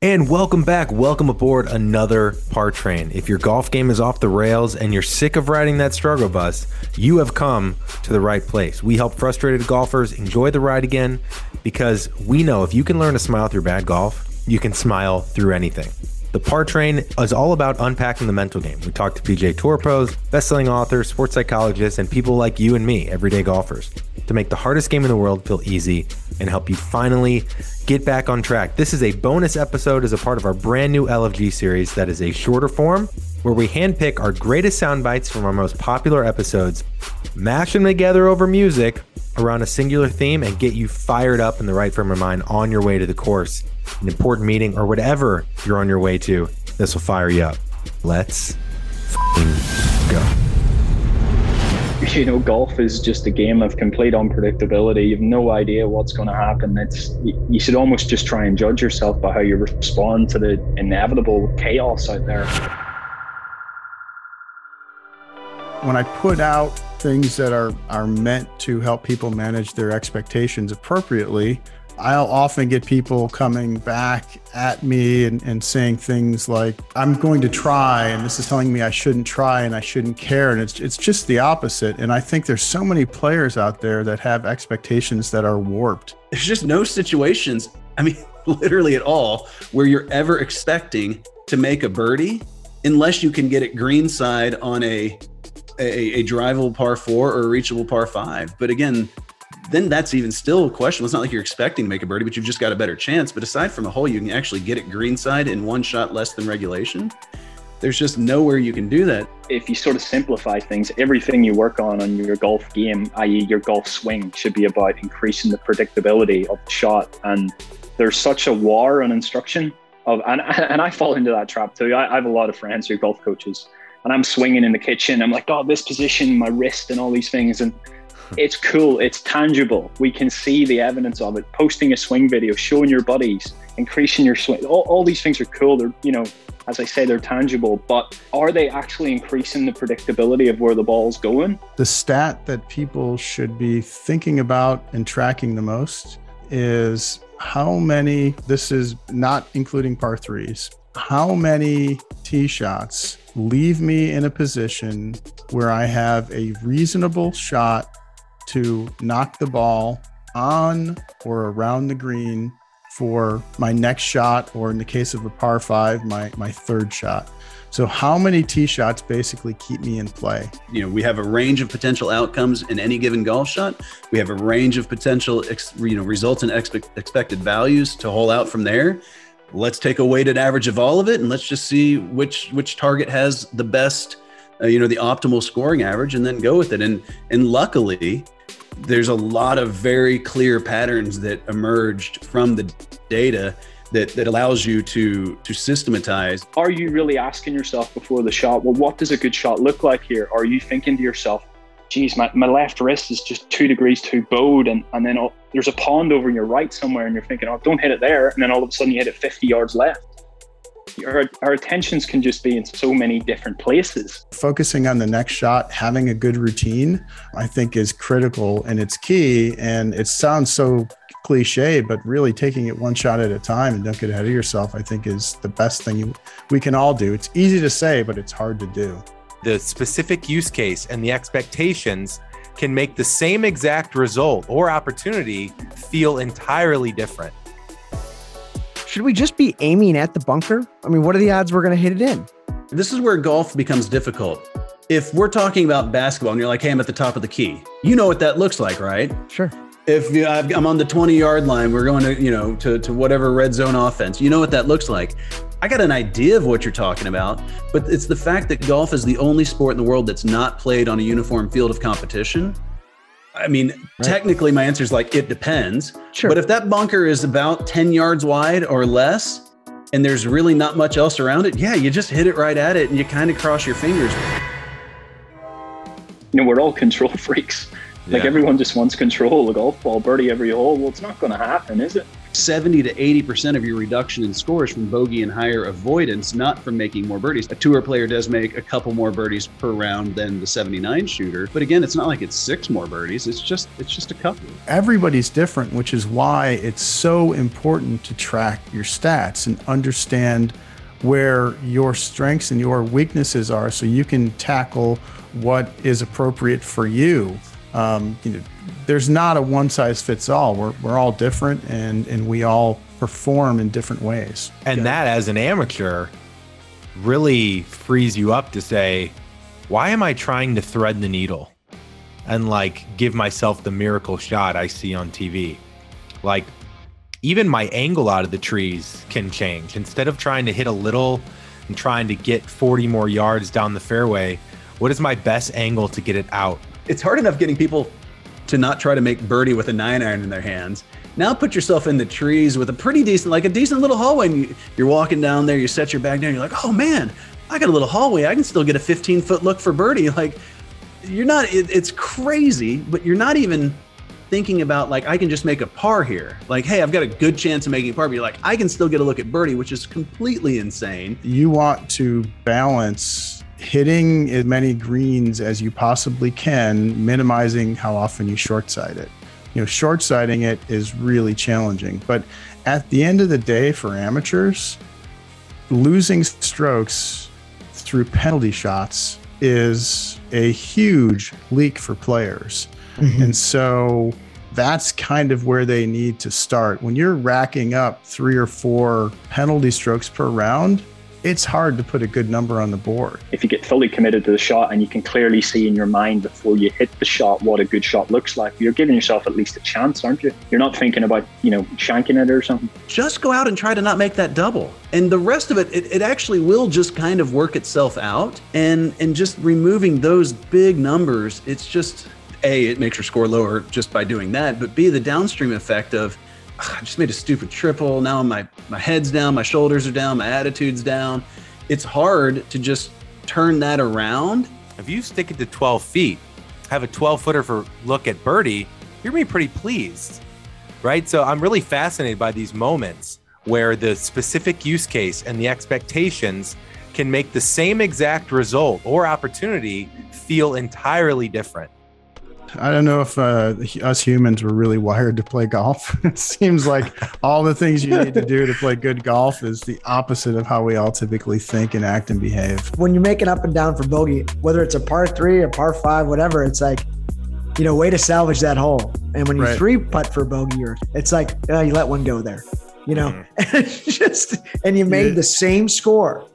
And welcome back. Welcome aboard another Par Train. If your golf game is off the rails and you're sick of riding that struggle bus, you have come to the right place. We help frustrated golfers enjoy the ride again because we know if you can learn to smile through bad golf, you can smile through anything. The Par Train is all about unpacking the mental game. We talk to PGA Tour pros, best-selling authors, sports psychologists, and people like you and me, everyday golfers, to make the hardest game in the world feel easy and help you finally get back on track. This is a bonus episode as a part of our brand new LFG series that is a shorter form where we handpick our greatest sound bites from our most popular episodes, mash them together over music around a singular theme, and get you fired up in the right frame of mind on your way to the course, an important meeting, or whatever you're on your way to. This will fire you up. Let's go you know, golf is just a game of complete unpredictability. You've no idea what's going to happen. It's you should almost just try and judge yourself by how you respond to the inevitable chaos out there. When I put out things that are are meant to help people manage their expectations appropriately, I'll often get people coming back at me and, and saying things like, I'm going to try, and this is telling me I shouldn't try and I shouldn't care. And it's, it's just the opposite. And I think there's so many players out there that have expectations that are warped. There's just no situations, I mean, literally at all, where you're ever expecting to make a birdie unless you can get it greenside on a, a, a drivable par four or a reachable par five. But again, then that's even still a question. It's not like you're expecting to make a birdie, but you've just got a better chance. But aside from a hole, you can actually get it greenside in one shot less than regulation. There's just nowhere you can do that. If you sort of simplify things, everything you work on on your golf game, i.e., your golf swing, should be about increasing the predictability of the shot. And there's such a war on instruction of, and, and I fall into that trap too. I, I have a lot of friends who are golf coaches, and I'm swinging in the kitchen. I'm like, oh, this position, my wrist, and all these things, and it's cool, it's tangible. We can see the evidence of it. Posting a swing video, showing your buddies, increasing your swing, all, all these things are cool. They're, you know, as I say, they're tangible, but are they actually increasing the predictability of where the ball's going? The stat that people should be thinking about and tracking the most is how many, this is not including par threes, how many tee shots leave me in a position where I have a reasonable shot to knock the ball on or around the green for my next shot, or in the case of a par five, my, my third shot. So, how many tee shots basically keep me in play? You know, we have a range of potential outcomes in any given golf shot. We have a range of potential, you know, results and expect, expected values to hole out from there. Let's take a weighted average of all of it, and let's just see which which target has the best, uh, you know, the optimal scoring average, and then go with it. And and luckily, there's a lot of very clear patterns that emerged from the data that, that allows you to to systematize. Are you really asking yourself before the shot, well, what does a good shot look like here? Are you thinking to yourself, geez, my, my left wrist is just two degrees too bowed, and, and then oh, there's a pond over in your right somewhere, and you're thinking, oh, don't hit it there. And then all of a sudden you hit it 50 yards left our, our attentions can just be in so many different places. Focusing on the next shot, having a good routine, I think is critical and it's key. And it sounds so cliche, but really taking it one shot at a time and don't get ahead of yourself, I think is the best thing you, we can all do. It's easy to say, but it's hard to do. The specific use case and the expectations can make the same exact result or opportunity feel entirely different. Should we just be aiming at the bunker? I mean, what are the odds we're going to hit it in? This is where golf becomes difficult. If we're talking about basketball and you're like, hey, I'm at the top of the key, you know what that looks like, right? Sure. If I'm on the 20 yard line, we're going to, you know, to, to whatever red zone offense, you know what that looks like. I got an idea of what you're talking about, but it's the fact that golf is the only sport in the world that's not played on a uniform field of competition I mean, right. technically, my answer is like it depends. Sure. But if that bunker is about 10 yards wide or less, and there's really not much else around it, yeah, you just hit it right at it and you kind of cross your fingers. You know, we're all control freaks. Like everyone just wants control, a golf ball, birdie every hole. Well, it's not going to happen, is it? 70 to 80% of your reduction in scores from bogey and higher avoidance, not from making more birdies. A tour player does make a couple more birdies per round than the 79 shooter. But again, it's not like it's six more birdies. It's just it's just a couple. Everybody's different, which is why it's so important to track your stats and understand where your strengths and your weaknesses are so you can tackle what is appropriate for you. Um, you know, there's not a one size fits all. We're, we're all different and, and we all perform in different ways. And that, as an amateur, really frees you up to say, why am I trying to thread the needle and like give myself the miracle shot I see on TV? Like, even my angle out of the trees can change. Instead of trying to hit a little and trying to get 40 more yards down the fairway, what is my best angle to get it out? It's hard enough getting people to not try to make birdie with a nine iron in their hands. Now put yourself in the trees with a pretty decent, like a decent little hallway. And you, are walking down there, you set your bag down, you're like, oh man, I got a little hallway. I can still get a 15 foot look for birdie. Like, you're not, it, it's crazy, but you're not even thinking about like I can just make a par here. Like, hey, I've got a good chance of making a par. But you're like, I can still get a look at birdie, which is completely insane. You want to balance hitting as many greens as you possibly can, minimizing how often you short side it. You know, short siding it is really challenging. But at the end of the day, for amateurs, losing strokes through penalty shots is a huge leak for players. Mm-hmm. And so that's kind of where they need to start. When you're racking up three or four penalty strokes per round, it's hard to put a good number on the board. If you get fully committed to the shot and you can clearly see in your mind before you hit the shot what a good shot looks like, you're giving yourself at least a chance, aren't you? You're not thinking about, you know, shanking it or something. Just go out and try to not make that double. And the rest of it, it, it actually will just kind of work itself out. And and just removing those big numbers, it's just a, it makes your score lower just by doing that, but B, the downstream effect of I just made a stupid triple. Now my my head's down, my shoulders are down, my attitude's down. It's hard to just turn that around. If you stick it to 12 feet, have a 12 footer for look at birdie, you're gonna be pretty pleased, right? So I'm really fascinated by these moments where the specific use case and the expectations can make the same exact result or opportunity feel entirely different. I don't know if uh, us humans were really wired to play golf. it seems like all the things you need to do to play good golf is the opposite of how we all typically think and act and behave. When you're making up and down for bogey, whether it's a par three or par five, whatever, it's like, you know, way to salvage that hole. And when you right. three putt for bogey, or it's like uh, you let one go there, you know, mm-hmm. and just and you made yeah. the same score.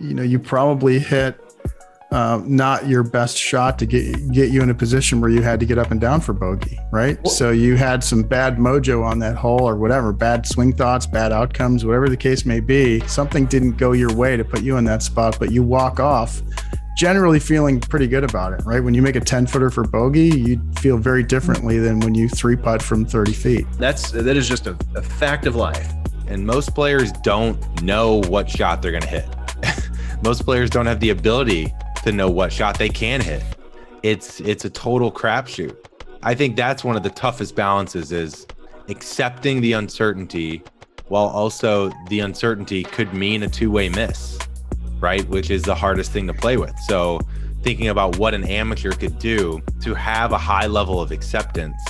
You know, you probably hit uh, not your best shot to get get you in a position where you had to get up and down for bogey, right? Well, so you had some bad mojo on that hole or whatever, bad swing thoughts, bad outcomes, whatever the case may be. Something didn't go your way to put you in that spot, but you walk off generally feeling pretty good about it, right? When you make a 10 footer for bogey, you feel very differently than when you three putt from 30 feet. That's that is just a, a fact of life. And most players don't know what shot they're going to hit. most players don't have the ability to know what shot they can hit. It's it's a total crapshoot. I think that's one of the toughest balances is accepting the uncertainty while also the uncertainty could mean a two-way miss, right? Which is the hardest thing to play with. So thinking about what an amateur could do to have a high level of acceptance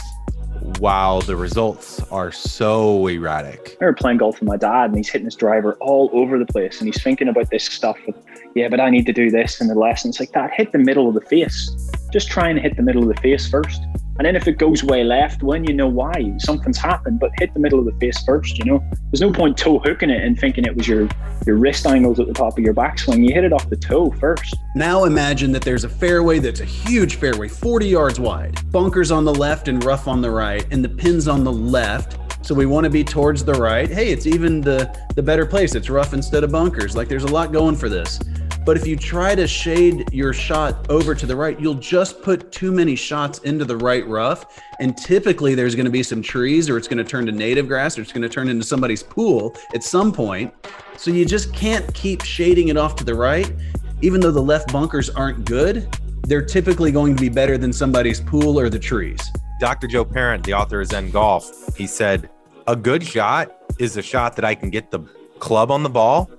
while the results are so erratic. I remember playing golf with my dad and he's hitting his driver all over the place and he's thinking about this stuff with, yeah, but I need to do this in the lesson. It's like that, hit the middle of the face. Just try and hit the middle of the face first. And then if it goes way left, when you know why, something's happened, but hit the middle of the face first, you know? There's no point toe hooking it and thinking it was your, your wrist angles at the top of your backswing. You hit it off the toe first. Now imagine that there's a fairway that's a huge fairway, 40 yards wide, bunkers on the left and rough on the right, and the pins on the left. So we want to be towards the right. Hey, it's even the the better place. It's rough instead of bunkers. Like there's a lot going for this. But if you try to shade your shot over to the right, you'll just put too many shots into the right rough. And typically there's going to be some trees or it's going to turn to native grass or it's going to turn into somebody's pool at some point. So you just can't keep shading it off to the right. Even though the left bunkers aren't good, they're typically going to be better than somebody's pool or the trees. Dr. Joe Parent, the author of Zen Golf, he said, a good shot is a shot that I can get the club on the ball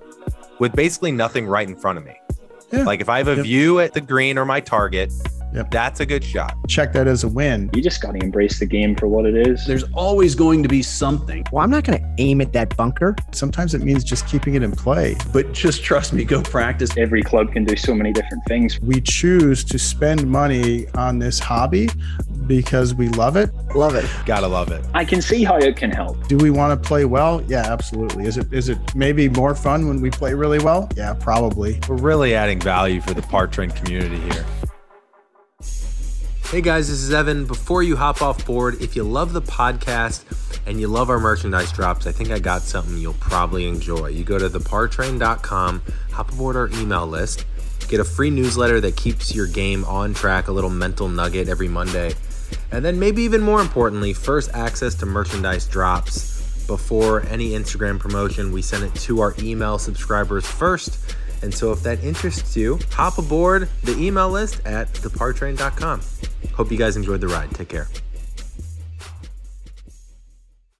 with basically nothing right in front of me. Yeah. Like if I have a yep. view at the green or my target, Yep. That's a good shot. Check that as a win. You just got to embrace the game for what it is. There's always going to be something. Well, I'm not going to aim at that bunker. Sometimes it means just keeping it in play. But just trust me, go practice. Every club can do so many different things. We choose to spend money on this hobby because we love it. Love it. Gotta love it. I can see how it can help. Do we want to play well? Yeah, absolutely. Is it is it maybe more fun when we play really well? Yeah, probably. We're really adding value for the Par Train community here. Hey guys, this is Evan. Before you hop off board, if you love the podcast and you love our merchandise drops, I think I got something you'll probably enjoy. You go to thepartrain.com, hop aboard our email list, get a free newsletter that keeps your game on track, a little mental nugget every Monday. And then, maybe even more importantly, first access to merchandise drops before any Instagram promotion. We send it to our email subscribers first. And so, if that interests you, hop aboard the email list at thepartrain.com. Hope you guys enjoyed the ride. Take care.